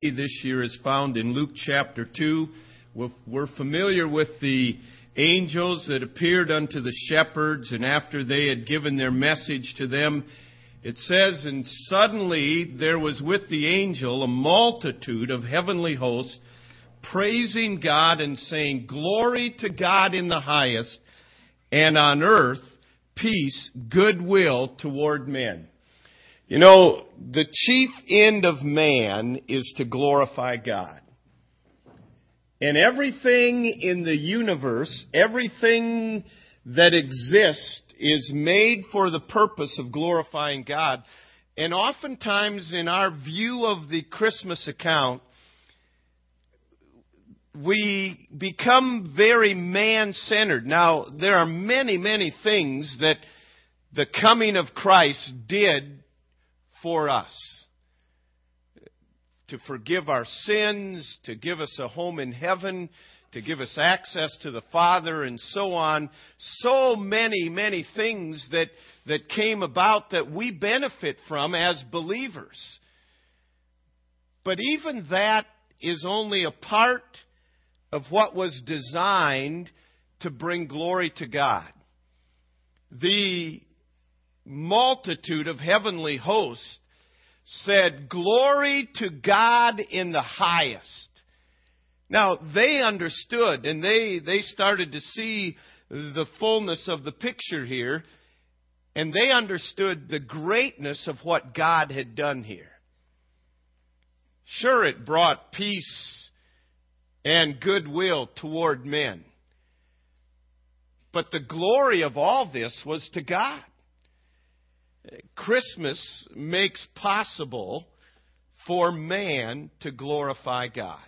this year is found in Luke chapter 2. We're familiar with the angels that appeared unto the shepherds, and after they had given their message to them, it says, And suddenly there was with the angel a multitude of heavenly hosts, praising God and saying, Glory to God in the highest, and on earth peace, goodwill toward men. You know, the chief end of man is to glorify God. And everything in the universe, everything that exists is made for the purpose of glorifying God. And oftentimes in our view of the Christmas account, we become very man-centered. Now, there are many, many things that the coming of Christ did for us. To forgive our sins, to give us a home in heaven, to give us access to the Father, and so on. So many, many things that, that came about that we benefit from as believers. But even that is only a part of what was designed to bring glory to God. The multitude of heavenly hosts said, Glory to God in the highest. Now, they understood and they, they started to see the fullness of the picture here, and they understood the greatness of what God had done here. Sure, it brought peace and goodwill toward men. But the glory of all this was to God. Christmas makes possible for man to glorify God.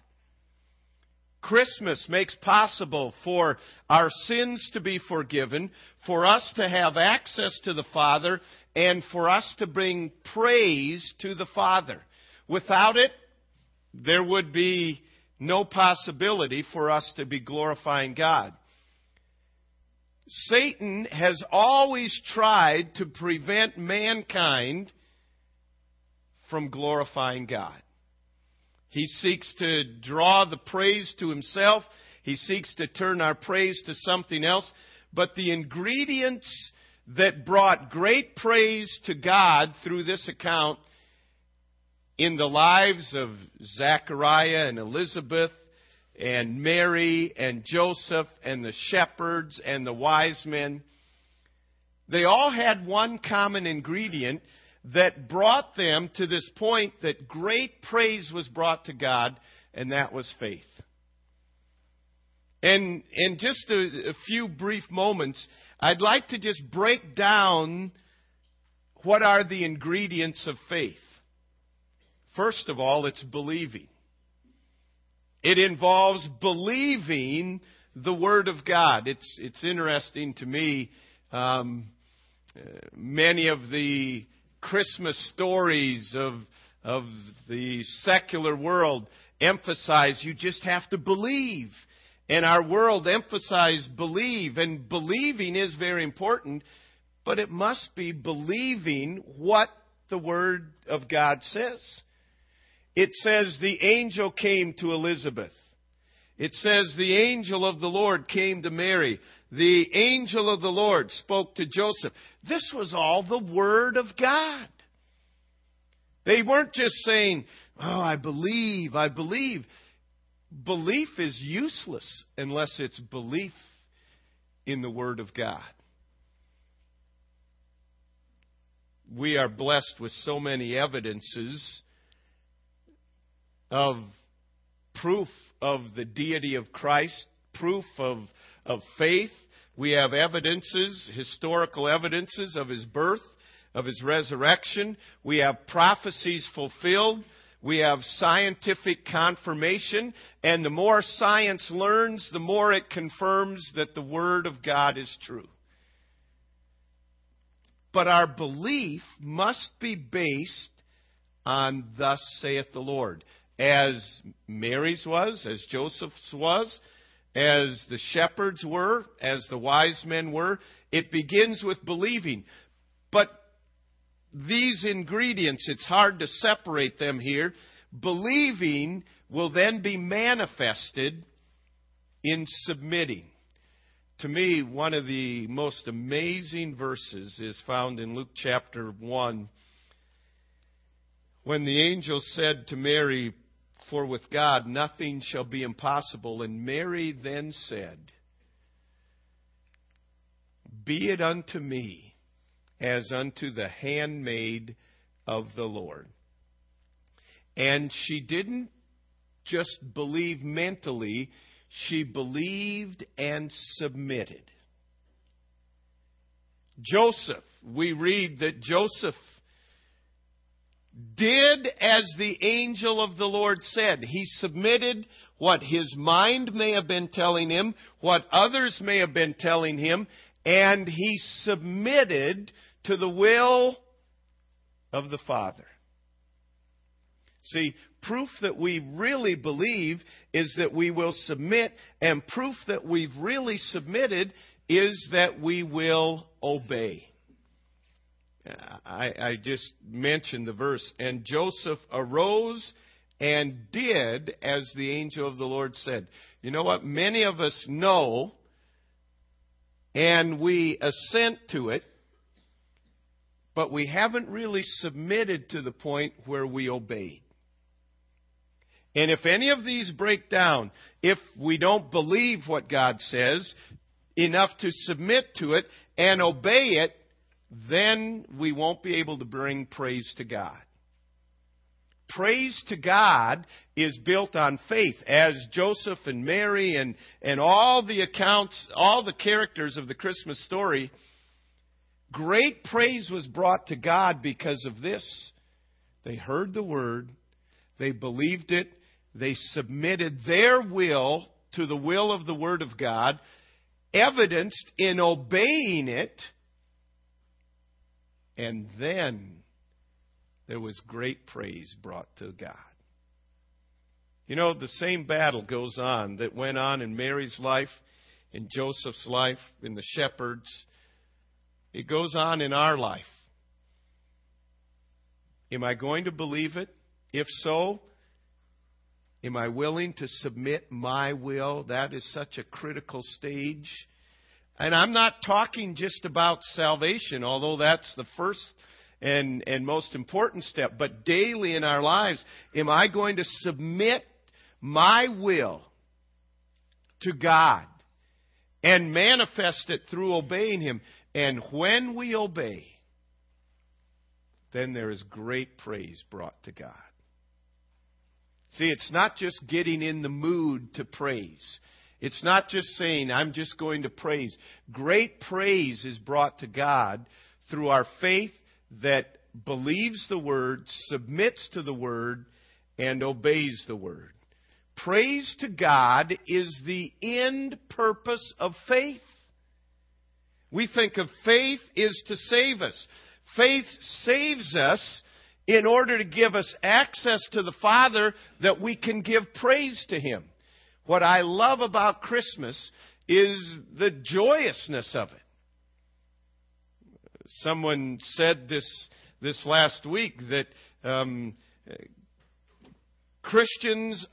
Christmas makes possible for our sins to be forgiven, for us to have access to the Father, and for us to bring praise to the Father. Without it, there would be no possibility for us to be glorifying God. Satan has always tried to prevent mankind from glorifying God. He seeks to draw the praise to himself. He seeks to turn our praise to something else. But the ingredients that brought great praise to God through this account in the lives of Zachariah and Elizabeth and Mary and Joseph and the shepherds and the wise men, they all had one common ingredient that brought them to this point that great praise was brought to God, and that was faith. And in just a, a few brief moments, I'd like to just break down what are the ingredients of faith. First of all, it's believing. It involves believing the Word of God. It's, it's interesting to me. Um, uh, many of the Christmas stories of, of the secular world emphasize you just have to believe. And our world emphasizes believe, and believing is very important, but it must be believing what the Word of God says. It says the angel came to Elizabeth. It says the angel of the Lord came to Mary. The angel of the Lord spoke to Joseph. This was all the Word of God. They weren't just saying, Oh, I believe, I believe. Belief is useless unless it's belief in the Word of God. We are blessed with so many evidences of proof of the deity of Christ, proof of, of faith. We have evidences, historical evidences of his birth, of his resurrection. We have prophecies fulfilled. We have scientific confirmation. And the more science learns, the more it confirms that the Word of God is true. But our belief must be based on Thus saith the Lord as Mary's was, as Joseph's was, as the shepherds were, as the wise men were. It begins with believing. But these ingredients, it's hard to separate them here, Believing will then be manifested in submitting. To me, one of the most amazing verses is found in Luke chapter 1 when the angel said to Mary, For with God nothing shall be impossible. And Mary then said, Be it unto me as unto the handmaid of the Lord. And she didn't just believe mentally, she believed and submitted. Joseph, we read that Joseph did as the angel of the Lord said. He submitted what his mind may have been telling him, what others may have been telling him, and he submitted to the will of the Father. See, proof that we really believe is that we will submit, and proof that we've really submitted is that we will obey. I, I just mentioned the verse, and Joseph arose and did as the angel of the Lord said. You know what? Many of us know, and we assent to it, but we haven't really submitted to the point where we obeyed. And if any of these break down, if we don't believe what God says enough to submit to it and obey it, then we won't be able to bring praise to God. Praise to God is built on faith, as Joseph and Mary and, and all the accounts, all the characters of the Christmas story, great praise was brought to God because of this. They heard the word, they believed it, they submitted their will to the will of the Word of God, evidenced in obeying it, and then there was great praise brought to God. You know, the same battle goes on that went on in Mary's life, in Joseph's life, in the shepherds. It goes on in our life. Am I going to believe it? If so, Am I willing to submit my will? That is such a critical stage. And I'm not talking just about salvation, although that's the first and, and most important step. But daily in our lives, am I going to submit my will to God and manifest it through obeying Him? And when we obey, then there is great praise brought to God. See, it's not just getting in the mood to praise. It's not just saying, I'm just going to praise. Great praise is brought to God through our faith that believes the Word, submits to the Word, and obeys the Word. Praise to God is the end purpose of faith. We think of faith is to save us. Faith saves us in order to give us access to the Father that we can give praise to Him. What I love about Christmas is the joyousness of it. Someone said this this last week that um, Christians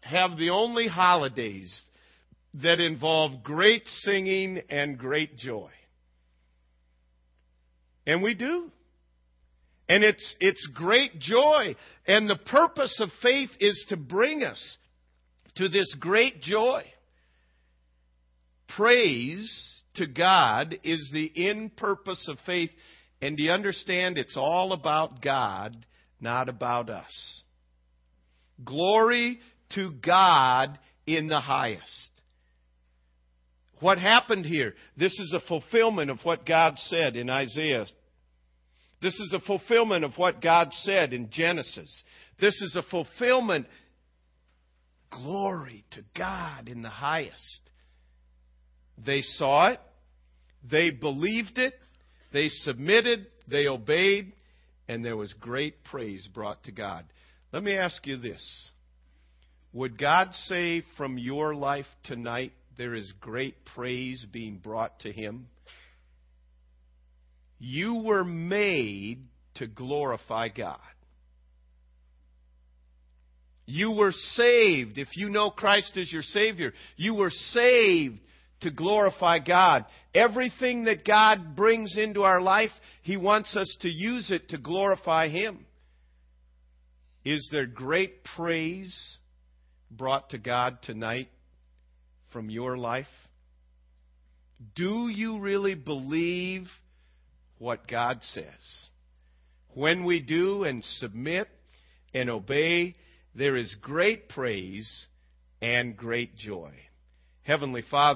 have the only holidays that involve great singing and great joy. And we do. And it's, it's great joy. And the purpose of faith is to bring us to this great joy. Praise to God is the end purpose of faith. And do you understand? It's all about God, not about us. Glory to God in the highest. What happened here? This is a fulfillment of what God said in Isaiah this is a fulfillment of what God said in Genesis. This is a fulfillment. Glory to God in the highest. They saw it. They believed it. They submitted. They obeyed. And there was great praise brought to God. Let me ask you this. Would God say from your life tonight there is great praise being brought to Him? You were made to glorify God. You were saved. If you know Christ as your Savior, you were saved to glorify God. Everything that God brings into our life, He wants us to use it to glorify Him. Is there great praise brought to God tonight from your life? Do you really believe what God says? When we do and submit and obey, there is great praise and great joy. Heavenly Father,